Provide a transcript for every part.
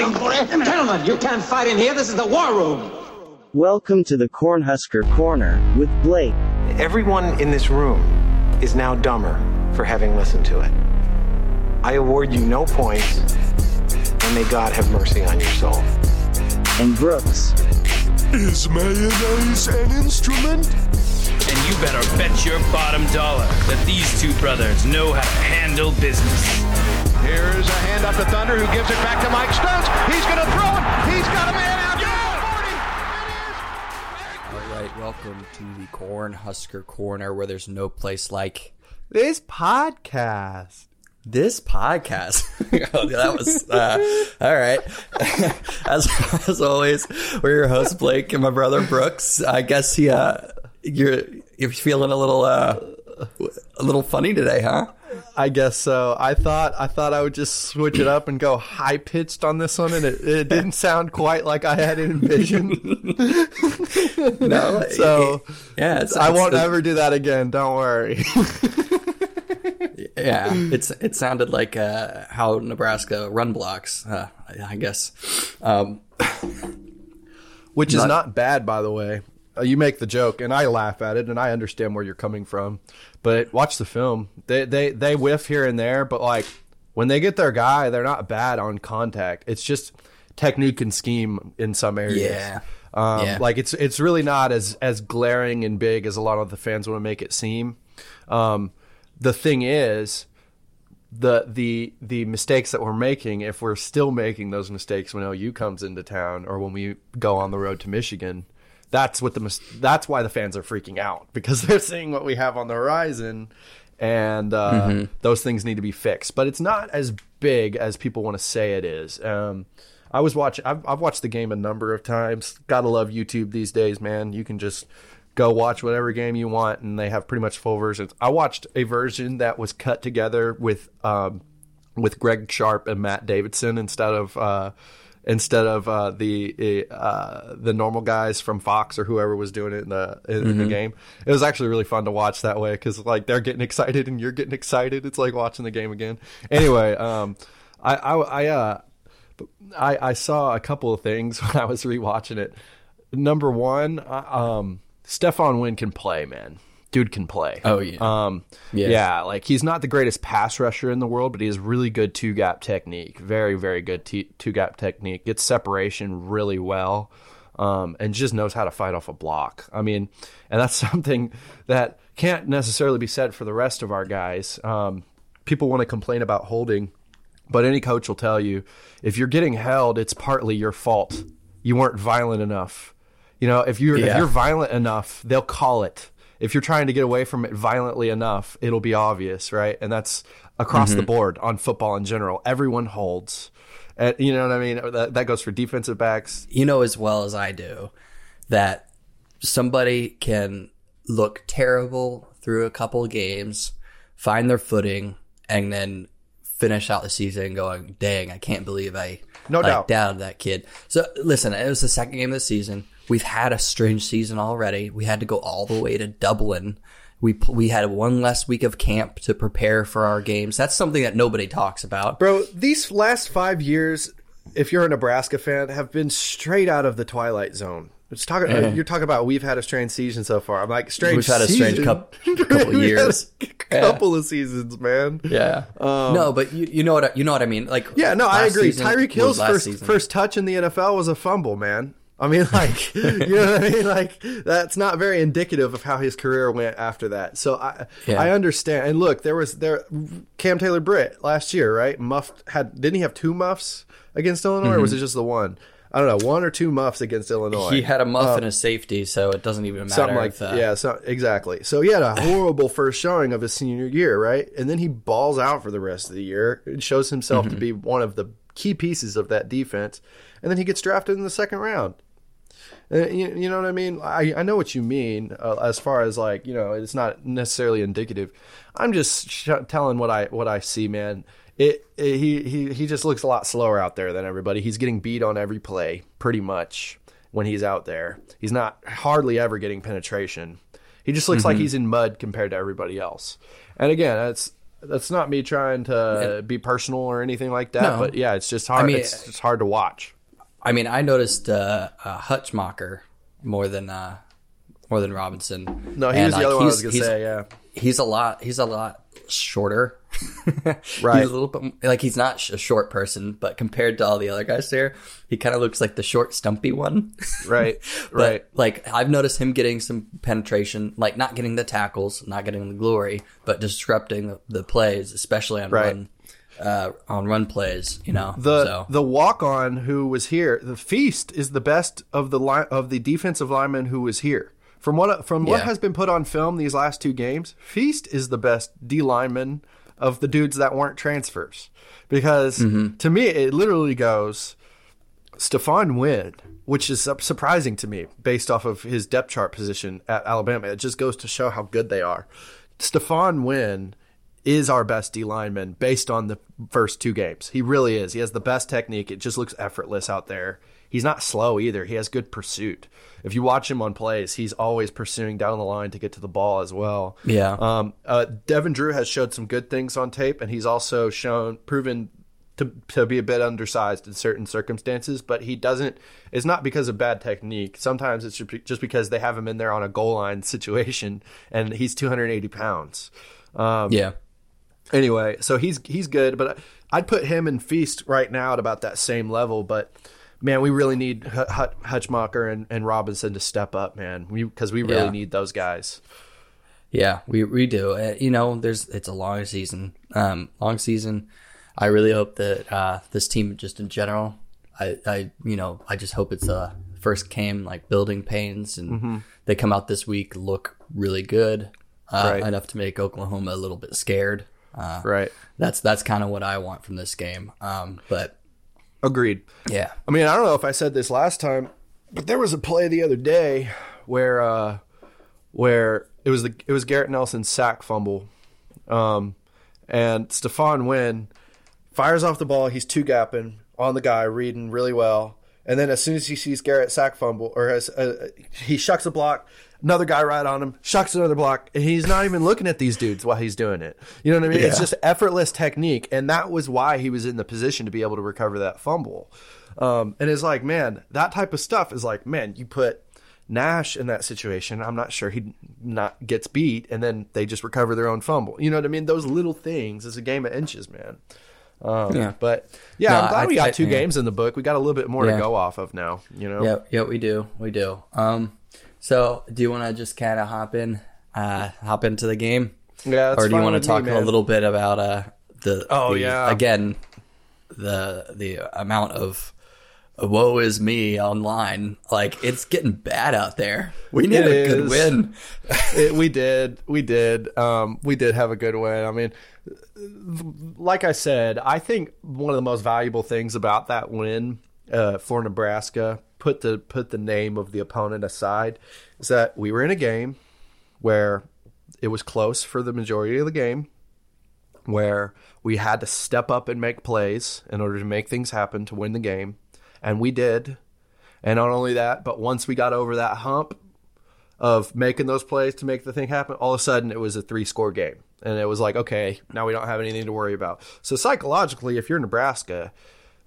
nothing, boy. Gentlemen, you can't fight in here. This is the war room. Welcome to the Cornhusker Corner with Blake. Everyone in this room is now dumber for having listened to it. I award you no points, and may God have mercy on your soul. And Brooks. Is mayonnaise an instrument? And you better bet your bottom dollar that these two brothers know how to handle business. Here's a hand up to Thunder who gives it back to Mike Stokes. He's going to throw it. He's got a man out. All right, welcome to the Corn Husker Corner, where there's no place like this podcast. This podcast. oh, that was uh, all right. as as always, we're your host Blake and my brother Brooks. I guess he, uh, you're you're feeling a little uh, a little funny today, huh? I guess so. I thought I thought I would just switch it up and go high pitched on this one, and it, it didn't sound quite like I had envisioned. no, so yeah, it's, I it's, won't it's, ever do that again. Don't worry. yeah, it's it sounded like uh, how Nebraska run blocks. Uh, I guess, um, which is not, not bad, by the way. Uh, you make the joke, and I laugh at it, and I understand where you're coming from. But watch the film; they they they whiff here and there, but like when they get their guy, they're not bad on contact. It's just technique and scheme in some areas. Yeah. Um, yeah. Like it's it's really not as as glaring and big as a lot of the fans want to make it seem. Um, the thing is, the the the mistakes that we're making, if we're still making those mistakes when OU comes into town or when we go on the road to Michigan, that's what the that's why the fans are freaking out because they're seeing what we have on the horizon, and uh, mm-hmm. those things need to be fixed. But it's not as big as people want to say it is. Um, I was watching. I've, I've watched the game a number of times. Gotta love YouTube these days, man. You can just go watch whatever game you want, and they have pretty much full versions. I watched a version that was cut together with um, with Greg Sharpe and Matt Davison instead of uh, instead of uh, the uh, the normal guys from Fox or whoever was doing it in the in, mm-hmm. the game. It was actually really fun to watch that way because like they're getting excited and you're getting excited. It's like watching the game again. Anyway, um, I I I, uh, I I saw a couple of things when I was rewatching it. Number one, um, Stephon Wynn can play, man dude can play. Oh yeah. Um, yeah. yeah, like he's not the greatest pass rusher in the world, but he has really good two gap technique. Very, very good t- two gap technique. Gets separation really well, um, and just knows how to fight off a block. I mean, and that's something that can't necessarily be said for the rest of our guys. Um, people want to complain about holding, but any coach will tell you if you're getting held, it's partly your fault. You weren't violent enough. You know, if you're yeah. if you're violent enough, they'll call it if you're trying to get away from it violently enough, it'll be obvious, right? And that's across mm-hmm. the board on football in general. Everyone holds. And, you know what I mean? That, that goes for defensive backs. You know as well as I do that somebody can look terrible through a couple of games, find their footing, and then finish out the season going, dang, I can't believe I no like, doubt doubted that kid. So listen, it was the second game of the season. We've had a strange season already. We had to go all the way to Dublin. We we had one less week of camp to prepare for our games. That's something that nobody talks about. Bro, these last 5 years if you're a Nebraska fan have been straight out of the twilight zone. It's talking. Yeah. You're talking about we've had a strange season so far. I'm like strange. We've had a strange season. couple, couple of years, couple yeah. of seasons, man. Yeah. Um, no, but you, you know what you know what I mean. Like yeah, no, I agree. Tyreek Hill's first season. first touch in the NFL was a fumble, man. I mean, like, you know what I mean? Like, that's not very indicative of how his career went after that. So I, yeah. I understand. And look, there was there Cam Taylor Britt last year, right? Muffed had didn't he have two muffs against Illinois, mm-hmm. or was mm-hmm. it just the one? I don't know, one or two muffs against Illinois. He had a muff um, and a safety, so it doesn't even matter. Something like that. Yeah, so, exactly. So he had a horrible first showing of his senior year, right? And then he balls out for the rest of the year. and shows himself mm-hmm. to be one of the key pieces of that defense. And then he gets drafted in the second round. Uh, you, you, know what I mean? I, I know what you mean uh, as far as like you know it's not necessarily indicative. I'm just sh- telling what I what I see, man. It, it, he he he just looks a lot slower out there than everybody. He's getting beat on every play, pretty much when he's out there. He's not hardly ever getting penetration. He just looks mm-hmm. like he's in mud compared to everybody else. And again, that's that's not me trying to be personal or anything like that. No. But yeah, it's just hard. mean- it's just hard to watch. I mean, I noticed uh, uh, Hutmacher more than uh, more than Robinson. No, he And, was the like, other one I was gonna say. Yeah, he's a lot he's a lot shorter Right. he's a little bit like he's not a short person but compared to all the other guys there he kind of looks like the short stumpy one right, But, right. like i've noticed him getting some penetration like not getting the tackles not getting the glory but disrupting the, the plays especially on Right. run uh, on run plays you know The so the walk on who was here, the feast is the best of the line of the defensive lineman who was here. From what from what Yeah. has been put on film these last two games, Feast is the best D lineman of the dudes that weren't transfers. Because Mm-hmm. to me, it literally goes Stephon Wynn, which is surprising to me based off of his depth chart position at Alabama. It just goes to show how good they are. Stephon Wynn is our best D lineman based on the first two games. He really is. He has the best technique. It just looks effortless out there. He's not slow either. He has good pursuit. If you watch him on plays, he's always pursuing down the line to get to the ball as well. Yeah. Um, uh, Devin Drew has showed some good things on tape, and he's also shown proven to to be a bit undersized in certain circumstances. But he doesn't. It's not because of bad technique. Sometimes it's just because they have him in there on a goal line situation, and he's 280 pounds. Um, yeah anyway, so he's he's good, but I'd put him and Feast right now at about that same level. But man, we really need H- H- Hutmacher and, and Robinson to step up, man. We because we really Yeah. need those guys. Yeah, we we do. Uh, you know, there's it's a long season. Um, long season. I really hope that uh, this team, just in general, I, I you know, I just hope it's a first game like building pains, and Mm-hmm. they come out this week look really good, uh, Right. enough to make Oklahoma a little bit scared. Uh, Right. That's that's kind of what I want from this game. Um, but Agreed. yeah, I mean, I don't know if I said this last time, but there was a play the other day where uh, where it was the it was Garrett Nelson's sack fumble, um, and Stephon Wynn fires off the ball. He's two gapping on the guy, reading really well, and then as soon as he sees Garrett sack fumble or has, uh, he shucks a block. Another guy right on him, shucks another block, and he's not even looking at these dudes while he's doing it. You know what I mean? It's just effortless technique, and that was why he was in the position to be able to recover that fumble. Um, and it's like, man, that type of stuff is like, man, you put Nash in that situation. I'm not sure he not gets beat, and then they just recover their own fumble. You know what I mean? Those little things is a game of inches, man. Um, Yeah. But yeah, No, I'm glad I- we got two yeah. games in the book. We got a little bit more to go off of now. You know? yeah, yeah, we do, we do. Um, so do you want to just kind of hop in, uh, hop into the game? Yeah, that's or do you want to with me, talk a little bit about uh the Oh, the- yeah. again the the amount of woe is me online. Like it's getting bad out there. We need It a good win. It, we did. We did. Um, we did have a good win. I mean like i said i think one of the most valuable things about that win uh, for nebraska put the put the name of the opponent aside is that we were in a game where it was close for the majority of the game where we had to step up and make plays in order to make things happen to win the game and we did and not only that but once we got over that hump of making those plays to make the thing happen, all of a sudden it was a three score game. And it was like, okay, now we don't have anything to worry about. So psychologically, if you're Nebraska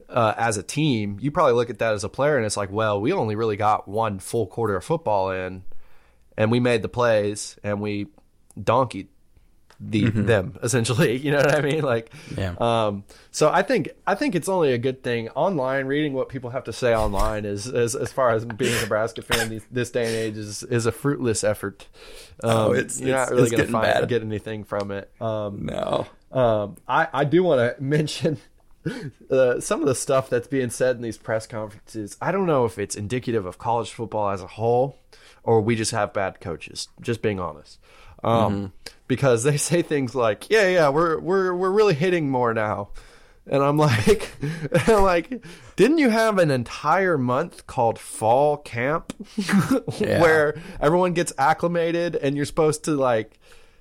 uh, as a team, you probably look at that as a player and it's like, well, we only really got one full quarter of football in and we made the plays and we donkeyed the them essentially. You know what i mean? Like Yeah. um so i think i think it's only a good thing online. Reading what people have to say online is as, as far as being a nebraska fan these, this day and age is is a fruitless effort. Um Oh, it's- you're it's- not really it's gonna find bad. get anything from it. Um no. um, I, I do want to mention uh, some of the stuff that's being said in these press conferences. I don't know if it's indicative of college football as a whole or we just have bad coaches, just being honest. Um, Because they say things like, yeah, yeah, we're, we're, we're really hitting more now. And I'm like, I'm like, didn't you have an entire month called fall camp Yeah. where everyone gets acclimated and you're supposed to like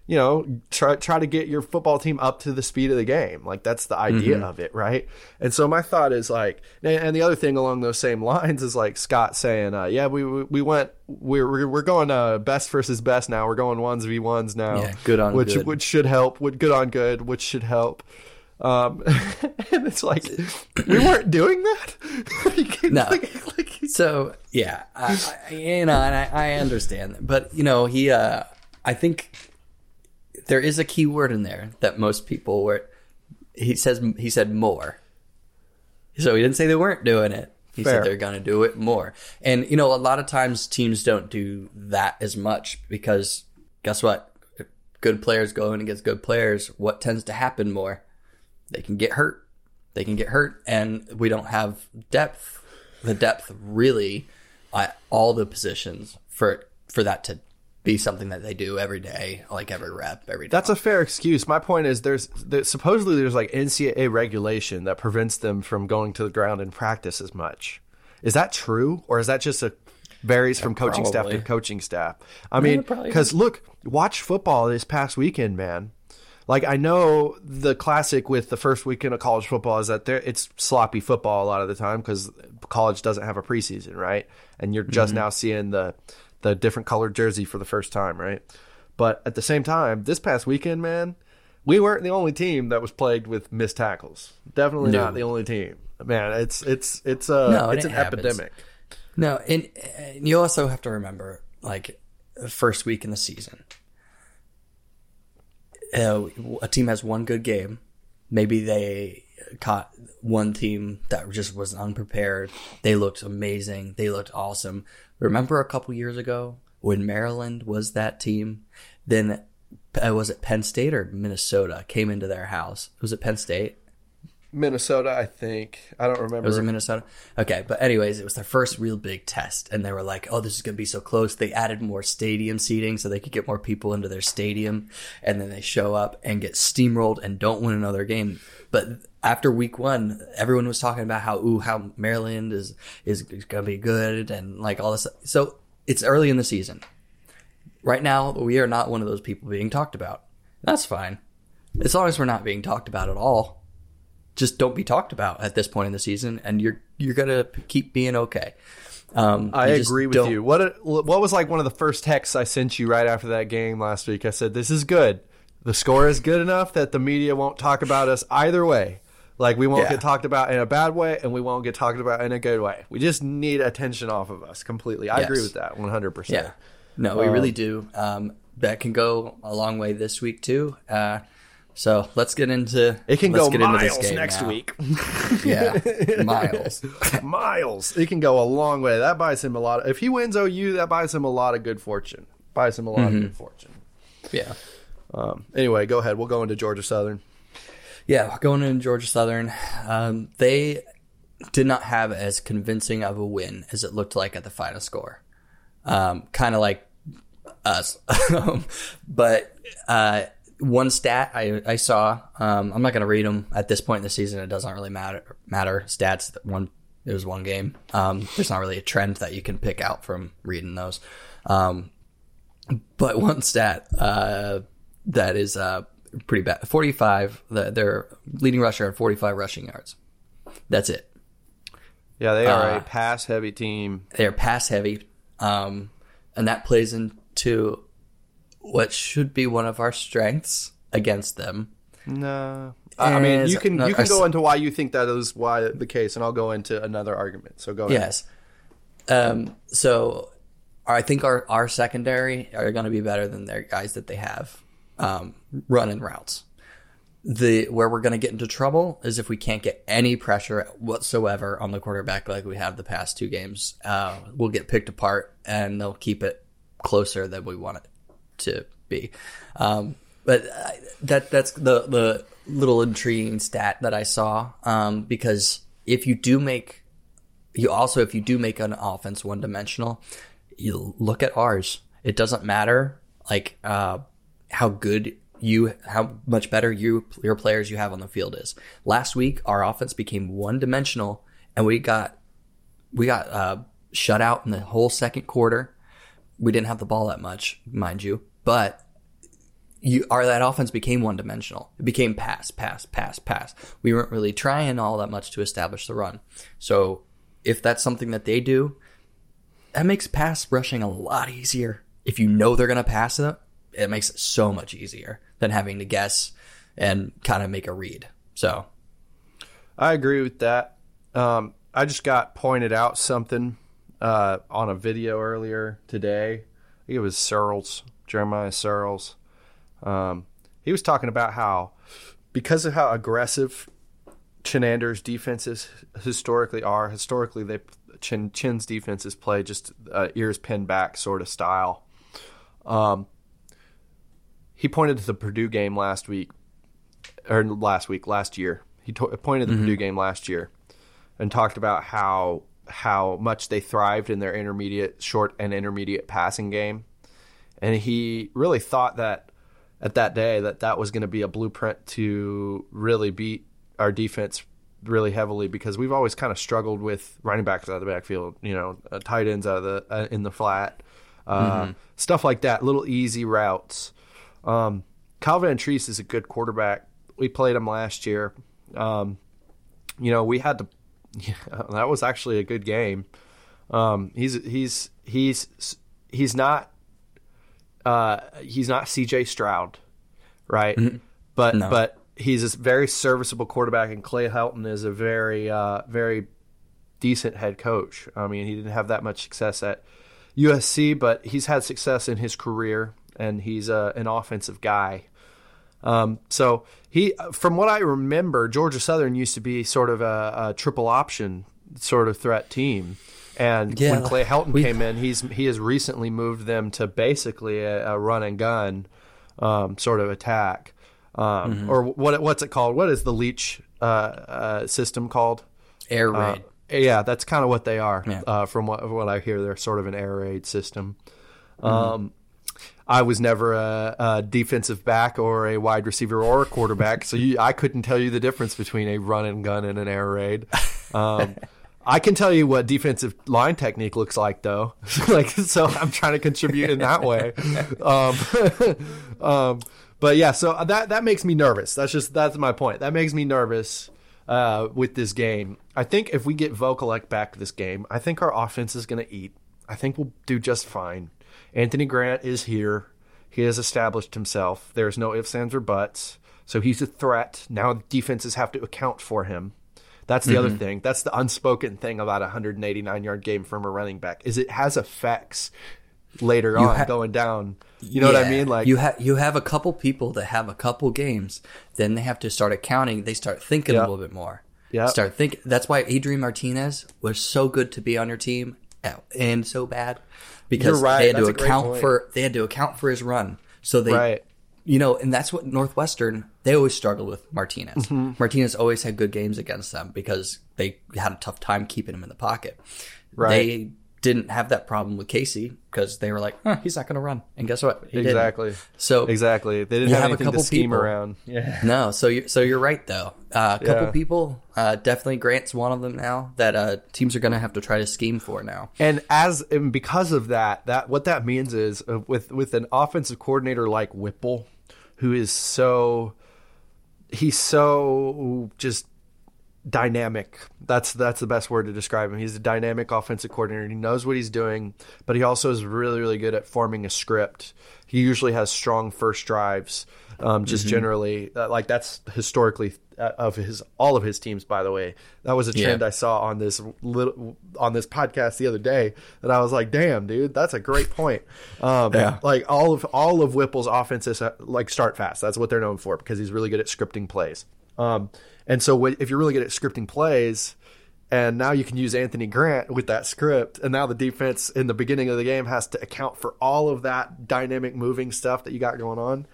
you know, try try to get your football team up to the speed of the game. Like that's the idea Mm-hmm. of it, right? And so my thought is like, and, the other thing along those same lines is like Scott saying, uh, "Yeah, we we we went, we're we're, we're going uh, best versus best now. We're going ones v ones now. Yeah, good on which good. which should help. Would good on good, which should help." Um, and it's like we weren't doing that. Like, No. like, like, So yeah, I, I, you know, and I, I understand that, but you know, he, uh, I think there is a key word in there that most people were. He says he said more, so he didn't say they weren't doing it. He Fair. said they're going to do it more, and you know, a lot of times teams don't do that as much because guess what? If good players go in against good players. What tends to happen more? They can get hurt. They can get hurt, and we don't have depth. The depth really at all the positions for for that to be something that they do every day, like every rep, every day. That's a fair excuse. My point is, there's there, supposedly there's like NCAA regulation that prevents them from going to the ground and practice as much. Is that true, or is that just a varies from coaching staff to coaching staff? I mean, probably because look, watch football this past weekend, man. Like I know the classic with the first weekend of college football is that there it's sloppy football a lot of the time because college doesn't have a preseason, right? And you're just mm-hmm. now seeing the the different colored jersey for the first time, right? But at the same time, this past weekend, man, we weren't the only team that was plagued with missed tackles. Definitely No. not the only team. Man, it's it's it's a No, it's it an epidemic. No, and, and you also have to remember, like, the first week in the season, uh, a team has one good game. Maybe they caught one team that just was unprepared. They looked amazing. They looked awesome. Remember a couple years ago when Maryland was that team? Then uh, was it Penn State or Minnesota came into their house? Was it Penn State? Minnesota, I think. I don't remember. It was in Minnesota. Okay, but anyways, it was their first real big test, and they were like, "Oh, this is going to be so close." They added more stadium seating so they could get more people into their stadium, and then they show up and get steamrolled and don't win another game. But after week one, everyone was talking about how ooh, how Maryland is is going to be good and like all this. So it's early in the season. Right now, we are not one of those people being talked about. That's fine, as long as we're not being talked about at all just don't be talked about at this point in the season, and you're you're gonna keep being okay. Um, I agree with don't- you. What a, what was like one of the first texts I sent you right after that game last week? I said, "This is good. The score is good enough that the media won't talk about us either way. Like we won't Yeah. get talked about in a bad way, and we won't get talked about in a good way. We just need attention off of us completely. I agree with that one hundred percent. Yeah, no, we really do. Um, that can go a long way this week too. Uh, so let's get into It can let's go get into this miles game next now. week. Yeah, miles. miles. It can go a long way. That buys him a lot. Of, if he wins OU, that buys him a lot of good fortune. Buys him a lot Mm-hmm. of good fortune. Yeah, Um, anyway, go ahead. We'll go into Georgia Southern. Yeah. Going in Georgia Southern, um, they did not have as convincing of a win as it looked like at the final score. Um, kind of like us, but uh, one stat I, I saw. Um, I'm not going to read them at this point in the season. It doesn't really matter. Matter stats. One it was one game. Um, there's not really a trend that you can pick out from reading those. Um, but one stat uh, that is uh, pretty bad. 45. The, their leading rusher had 45 rushing yards. That's it. Yeah, they are Uh, a pass heavy team. They're pass heavy, um, and that plays into what should be one of our strengths against them. No. I mean, you can you can go into why you think that is why the case, and I'll go into another argument. So go ahead. Yes. Um, so I think our, our secondary are going to be better than their guys that they have um, running routes. The where we're going to get into trouble is if we can't get any pressure whatsoever on the quarterback like we have the past two games. Uh, we'll get picked apart and they'll keep it closer than we want it to be. Um, but uh, that that's the the little intriguing stat that I saw um, because if you do make you also if you do make an offense one dimensional, you look at ours. It doesn't matter like uh, how good you how much better you your players you have on the field is. Last week our offense became one dimensional and we got we got uh, shut out in the whole second quarter. We didn't have the ball that much, mind you, but you our that offense became one dimensional. It became pass, pass, pass, pass. We weren't really trying all that much to establish the run. So if that's something that they do, that makes pass rushing a lot easier. If you know they're gonna pass it, it makes it so much easier than having to guess and kind of make a read. So I agree with that. Um, I just got pointed out something uh, on a video earlier today. I think it was Sirles, Jeremiah Sirles. Um, he was talking about how, because of how aggressive Chinander's defenses historically are, historically they Chin, Chin's defenses play just uh, ears pinned back sort of style. Um, he pointed to the Purdue game last week, or last week, last year. He to- pointed to the Purdue game last year and talked about how how much they thrived in their intermediate, short, and intermediate passing game. And he really thought that at that day that that was going to be a blueprint to really beat our defense really heavily because we've always kind of struggled with running backs out of the backfield, you know, uh, tight ends out of the uh, in the flat, uh, stuff like that, little easy routes. Um, Kyle Vantrease is a good quarterback. We played him last year. Um, you know, we had to. Yeah, that was actually a good game. Um, he's he's he's he's not uh, he's not C.J. Stroud, right? But No. but he's a very serviceable quarterback, and Clay Helton is a very uh, very decent head coach. I mean, he didn't have that much success at USC, but he's had success in his career, and he's uh, an offensive guy. Um, so he, from what I remember, Georgia Southern used to be sort of a, a triple option sort of threat team. And Yeah, when Clay Helton we- came in, he's he has recently moved them to basically a, a run and gun um, sort of attack, um, Mm-hmm. or what what's it called? What is the Leach uh, uh, system called? air Uh, raid. yeah, that's kind of what they are. Yeah. Uh, from what what I hear, they're sort of an air raid system. Mm-hmm. Um, I was never a, a defensive back or a wide receiver or a quarterback, so you, I couldn't tell you the difference between a run and gun and an air raid. Um, I can tell you what defensive line technique looks like, though. like, so I'm trying to contribute in that way. Um, um, but yeah, so that that makes me nervous. That's just that's my point. That makes me nervous uh, with this game. I think if we get Vokolek back this game, I think our offense is going to eat. I think we'll do just fine. Anthony Grant is here. He has established himself. There's no ifs, ands, or buts. So he's a threat. Now defenses have to account for him. That's the other mm-hmm. thing. That's the unspoken thing about a 189 yard game from a running back is it has effects later on ha- going down. You know what I mean? Like you have you have a couple people that have a couple games, then they have to start accounting. They start thinking Yeah. a little bit more. Yeah. Start think. That's why Adrian Martinez was so good to be on your team and so bad because right. they had to account point. for they had to account for his run. So they Right. you know, and that's what Northwestern they always struggled with Martinez. Mm-hmm. Martinez always had good games against them because they had a tough time keeping him in the pocket. Right. They didn't have that problem with Casey because they were like, huh, he's not going to run. And guess what? He didn't. exactly. So exactly. They didn't you have, have a couple to scheme people. around. Yeah. No, so you so you're right though. Uh, a couple Yeah. people, uh, definitely Grant's one of them now that uh, teams are going to have to try to scheme for now. And as and because of that, that what that means is uh, with with an offensive coordinator like Whipple, who is so he's so just dynamic. That's that's the best word to describe him. He's a dynamic offensive coordinator. He knows what he's doing, but he also is really really good at forming a script. He usually has strong first drives. Um, just generally, uh, like that's historically uh, of his all of his teams. By the way, that was a trend Yeah. I saw on this little on this podcast the other day that I was like, "Damn, dude, that's a great point." Um, Yeah. Like all of all of Whipple's offenses uh, like start fast. That's what they're known for because he's really good at scripting plays. Um, and so wh- if you're really good at scripting plays, and now you can use Anthony Grant with that script, and now the defense in the beginning of the game has to account for all of that dynamic moving stuff that you got going on.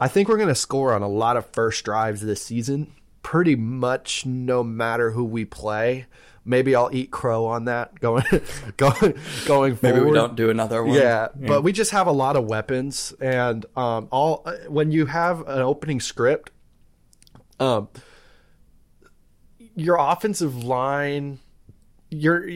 I think we're going to score on a lot of first drives this season, pretty much no matter who we play. Maybe I'll eat crow on that going going going forward. Maybe we don't do another one. Yeah, but we just have a lot of weapons, and um, all when you have an opening script, um, your offensive line, you're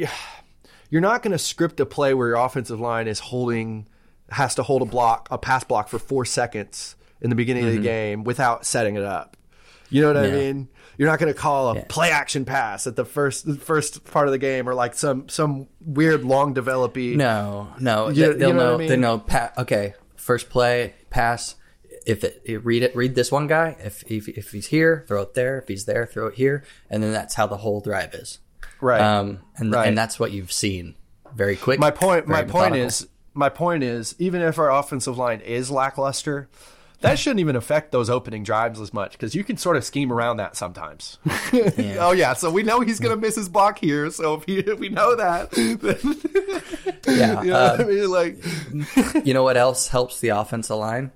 you're not going to script a play where your offensive line is holding has to hold a block a pass block for four seconds in the beginning of the game without setting it up. You know what I Mm-hmm. Mean? You're not going to call a Yeah. play action pass at the first the first part of the game or like some some weird long developy. No, no. You- they, will you know what I know. mean? They know. Pa- okay, first play, pass. If it, you read it, read this one guy. If, if if he's here, throw it there. If he's there, throw it here. And then that's how the whole drive is. Right. Um, and Right. and that's what you've seen. Very quick. my point my very point is my point is even if our offensive line is lackluster that shouldn't even affect those opening drives as much because you can sort of scheme around that sometimes. oh yeah, so we know he's gonna miss his block here. So if, he, if we know that, then, yeah. you know what I mean? Like, you know what else helps the offensive line?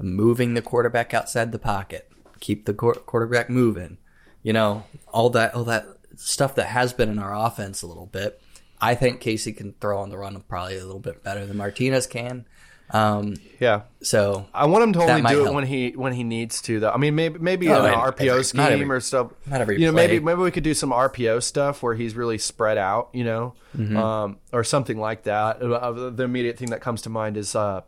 Moving the quarterback outside the pocket. Keep the quar- quarterback moving. You know, all that all that stuff that has been in our offense a little bit. I think Casey can throw on the run probably a little bit better than Martinez can. Um, yeah. so I want him to only do it help. when he when he needs to. Though I mean, maybe maybe Oh, an RPO every- scheme every- or stuff. not every you know, play. maybe maybe we could do some RPO stuff where he's really spread out. You know, Mm-hmm. um, or something like that. Uh, The immediate thing that comes to mind is uh,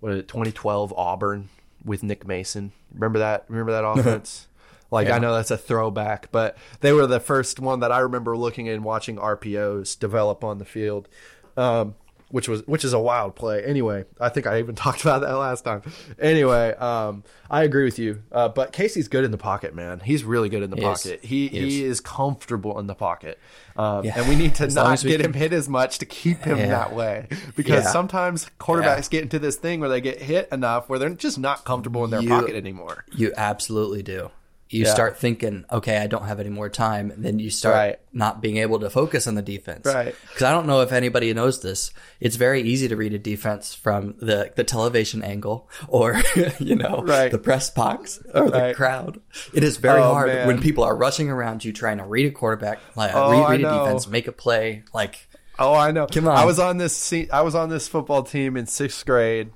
what is it? 2012 Auburn with Nick Mason. Remember that? Remember that offense? Like I know that's a throwback, but they were the first one that I remember looking and watching RPOs develop on the field. Um, which was which is a wild play. Anyway, I think I even talked about that last time. Anyway, um, I agree with you. Uh, but Casey's good in the pocket, man. He's really good in the He is. pocket. He He he is comfortable in the pocket, um, Yeah. and we need to As not get can- him hit as much to keep him Yeah. that way. Because Yeah. sometimes quarterbacks get into this thing where they get hit enough where they're just not comfortable in their You- pocket anymore. you absolutely do. You Yeah. start thinking, okay, I don't have any more time. And then you start Right. not being able to focus on the defense. Right. Because I don't know if anybody knows this. It's very easy to read a defense from the, the television angle or, you know, Right. the press box or the crowd. It is very Oh, hard man. when people are rushing around you trying to read a quarterback, like Oh, read, read a defense, make a play. Like, Oh, I know. Come on. I was on this. I was on this football team in sixth grade.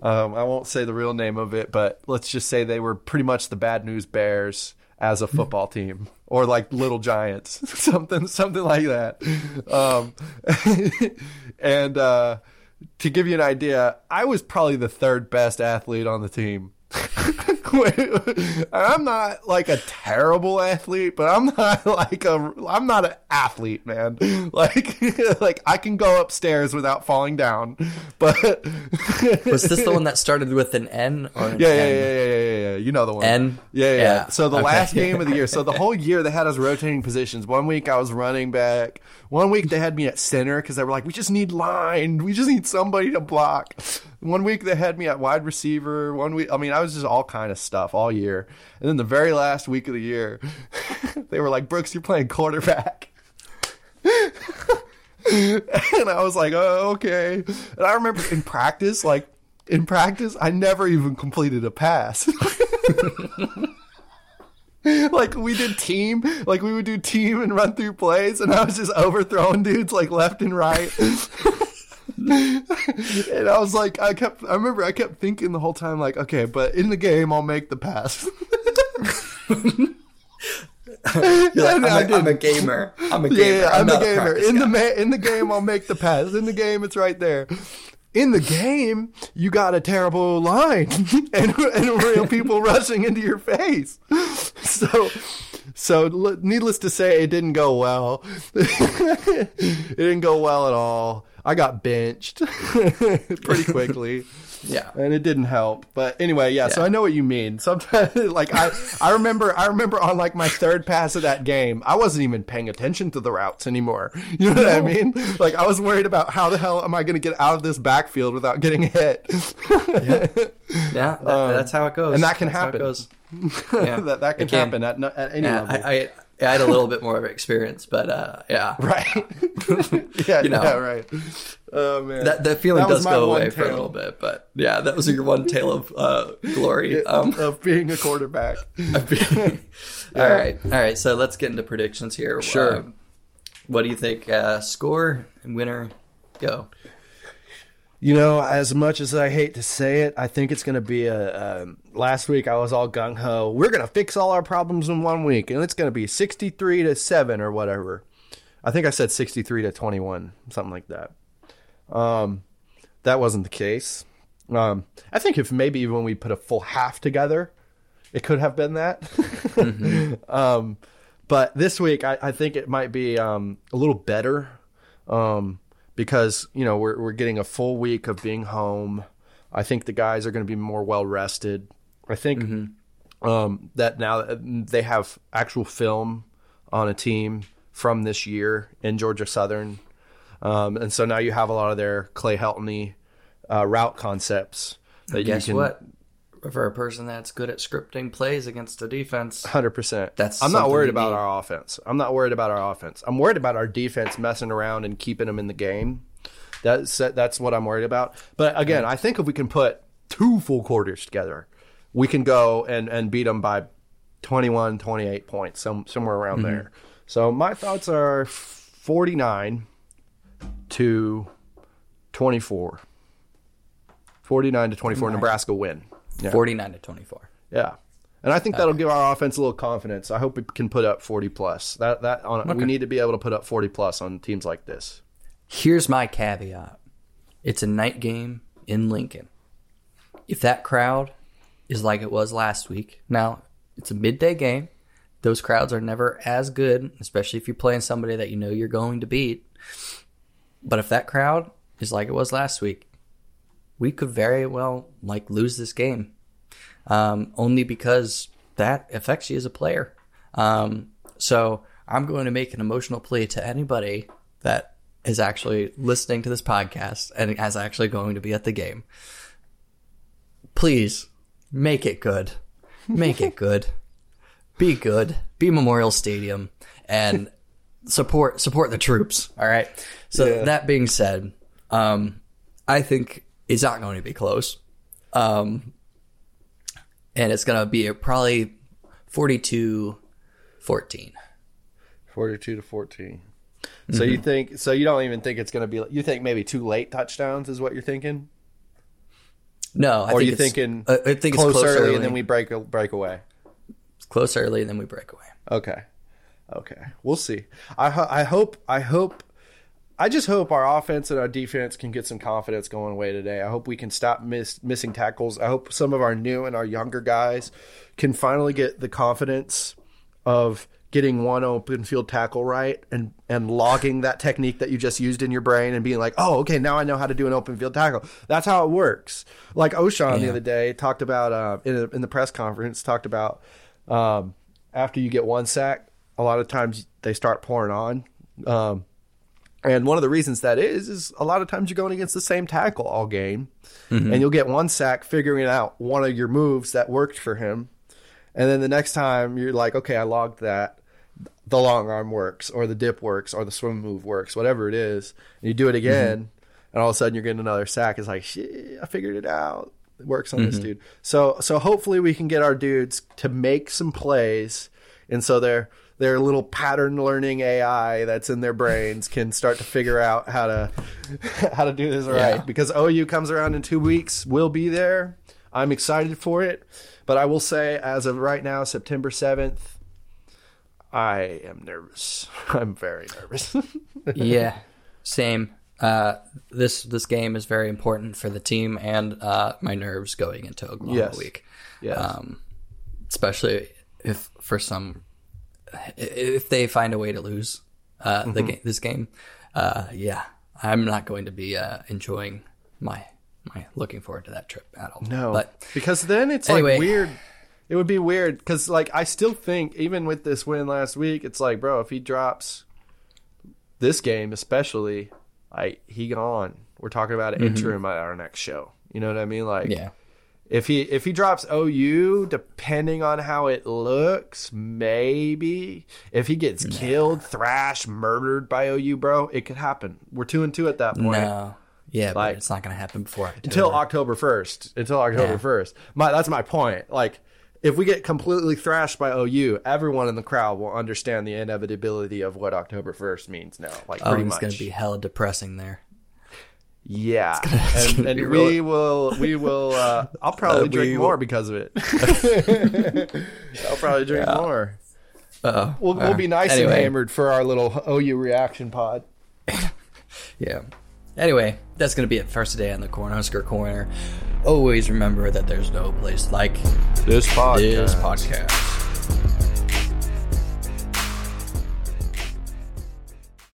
Um, I won't say the real name of it, but let's just say they were pretty much the Bad News Bears as a football team, or like Little Giants, something, something like that. Um, and uh, to give you an idea, I was probably the third best athlete on the team. I'm not like a terrible athlete, but I'm not like a I'm not an athlete, man. Like like I can go upstairs without falling down. But was this the one that started with an N or an yeah, yeah, yeah, yeah, yeah, yeah. You know the one. N? Yeah, yeah. Yeah. So the Okay. last game of the year. So the whole year they had us rotating positions. One week I was running back. One week they had me at center because they were like, we just need line. We just need somebody to block. One week they had me at wide receiver. One week, I mean, I was just all kind of stuff all year. And then the very last week of the year, they were like, Brooks, you're playing quarterback. and I was like, oh, okay. And I remember in practice, like in practice, I never even completed a pass. like we did team, like we would do team and run through plays, and I was just overthrowing dudes like left and right. and I was like, I kept, I remember I kept thinking the whole time, like, okay, but in the game, I'll make the pass. Like, I'm, a, I'm a gamer. I'm a gamer. yeah, I'm, not a gamer. practice In the ma- in the game, I'll make the pass. In the game, it's right there. In the game, you got a terrible line and, and real people rushing into your face. So, so l- needless to say, it didn't go well. it didn't go well at all. I got benched pretty quickly. Yeah. and it didn't help. But anyway, yeah, So I know what you mean. Sometimes, like I, I remember, I remember on like my third pass of that game, I wasn't even paying attention to the routes anymore. You know what I mean? Like I was worried about how the hell am I going to get out of this backfield without getting hit. Yeah, that, that's how it goes. Um, and that can That's how it happen. Yeah. that that can happen at at any Yeah, level. I, I, I had a little bit more of experience, but uh, yeah, right? yeah, You know. yeah, right. Oh man, that that feeling That does go away for a little bit. But yeah, that was your one tale of uh, glory. Um, of being a quarterback. all right, all right. So let's get into predictions here. Sure. Um, what do you think? Uh, score and winner, go. You know, as much as I hate to say it, I think it's going to be a. Um, last week I was all gung ho. We're going to fix all our problems in one week, and it's going to be sixty-three to seven or whatever. I think I said sixty-three to twenty-one, something like that. Um, that wasn't the case. Um, I think if maybe even when we put a full half together, it could have been that. um, but this week, I, I think it might be um, a little better um, because you know we're we're getting a full week of being home. I think the guys are going to be more well rested. I think um, that now they have actual film on a team from this year in Georgia Southern, um, and so now you have a lot of their Clay Heltony uh, route concepts that Guess you can. what? For a person that's good at scripting plays against the defense, Hundred percent. That's I'm not worried about need. our offense. I'm not worried about our offense. I'm worried about our defense messing around and keeping them in the game. That's that's what I'm worried about. But again, I think if we can put two full quarters together, we can go and and beat them by 21, 28 points, some somewhere around Mm-hmm. there. So my thoughts are 49 to 24. 49 to 24 Nebraska win. Yeah. forty-nine to twenty-four. Yeah. And I think that'll give our offense a little confidence. I hope we can put up 40 plus. That that on, we need to be able to put up 40 plus on teams like this. Here's my caveat: it's a night game in Lincoln. If that crowd is like it was last week, now it's a midday game. Those crowds are never as good, especially if you're playing somebody that you know you're going to beat. But if that crowd is like it was last week, we could very well like lose this game, um, only because that affects you as a player. Um, so I'm going to make an emotional plea to anybody that is actually listening to this podcast and is actually going to be at the game. Please make it good. Make it good. Be good. Be Memorial Stadium and support support the troops. All right. So that being said, um, I think it's not going to be close. Um, and it's going to be a probably 42 14. 42 to 14. So you think so you don't even think it's going to be you think maybe two late touchdowns is what you're thinking? No, I or think you it's, thinking uh, I think close, it's close early, early, and then we break break away? close early and then we break away. Okay. Okay. We'll see. I ho- I hope I hope I just hope our offense and our defense can get some confidence going away today. I hope we can stop miss, missing tackles. I hope some of our new and our younger guys can finally get the confidence of getting one open field tackle right and and logging that technique that you just used in your brain and being like, "Oh, okay, now I know how to do an open field tackle." That's how it works. Like Ochaun the other day talked about uh, in, a, in the press conference talked about um, after you get one sack, a lot of times they start pouring on. Um, and one of the reasons that is is a lot of times you're going against the same tackle all game, mm-hmm. and you'll get one sack figuring out one of your moves that worked for him, and then the next time you're like, okay, I logged that. The long arm works, or the dip works, or the swim move works, whatever it is. And you do it mm-hmm. again, and all of a sudden you're getting another sack. It's like, shit, I figured it out. It works on this mm-hmm. dude. So, so hopefully we can get our dudes to make some plays, and so their their little pattern learning AI that's in their brains can start to figure out how to how to do this right. Because OU comes around in two weeks, we'll be there. I'm excited for it, but I will say, as of right now, September seventh, I am nervous. I'm very nervous. yeah, same. Uh, this this game is very important for the team and uh, my nerves going into Oklahoma Yes. week. yes. Um, especially if for some if they find a way to lose uh, the Mm-hmm. game this game. Uh, yeah, I'm not going to be uh, enjoying my my looking forward to that trip at all. No, but because then it's Anyway. like weird. It would be weird because, like, I still think even with this win last week, it's like, bro, if he drops this game, especially, like, he gone. We're talking about an interim at our next show. You know what I mean? Like, yeah, if he if he drops OU, depending on how it looks, maybe if he gets killed, thrashed, murdered by OU, bro, it could happen. We're two and two at that point no, yeah, Like- but it's not going to happen before until October. October first. Until October Yeah. first. My that's my point. Like if we get completely thrashed by OU, everyone in the crowd will understand the inevitability of what October first means now. Like Oh, pretty it's much. going to be hella depressing there. Yeah. it's and gonna and be we really- will we will uh I'll probably Uh, drink we more will- because of it. I'll probably drink more. Uh, We'll, we'll be nice and hammered for our little OU reaction pod. Yeah. Anyway, that's going to be it for today on the Cornhusker Corner. always remember that there's no place like This podcast. this podcast.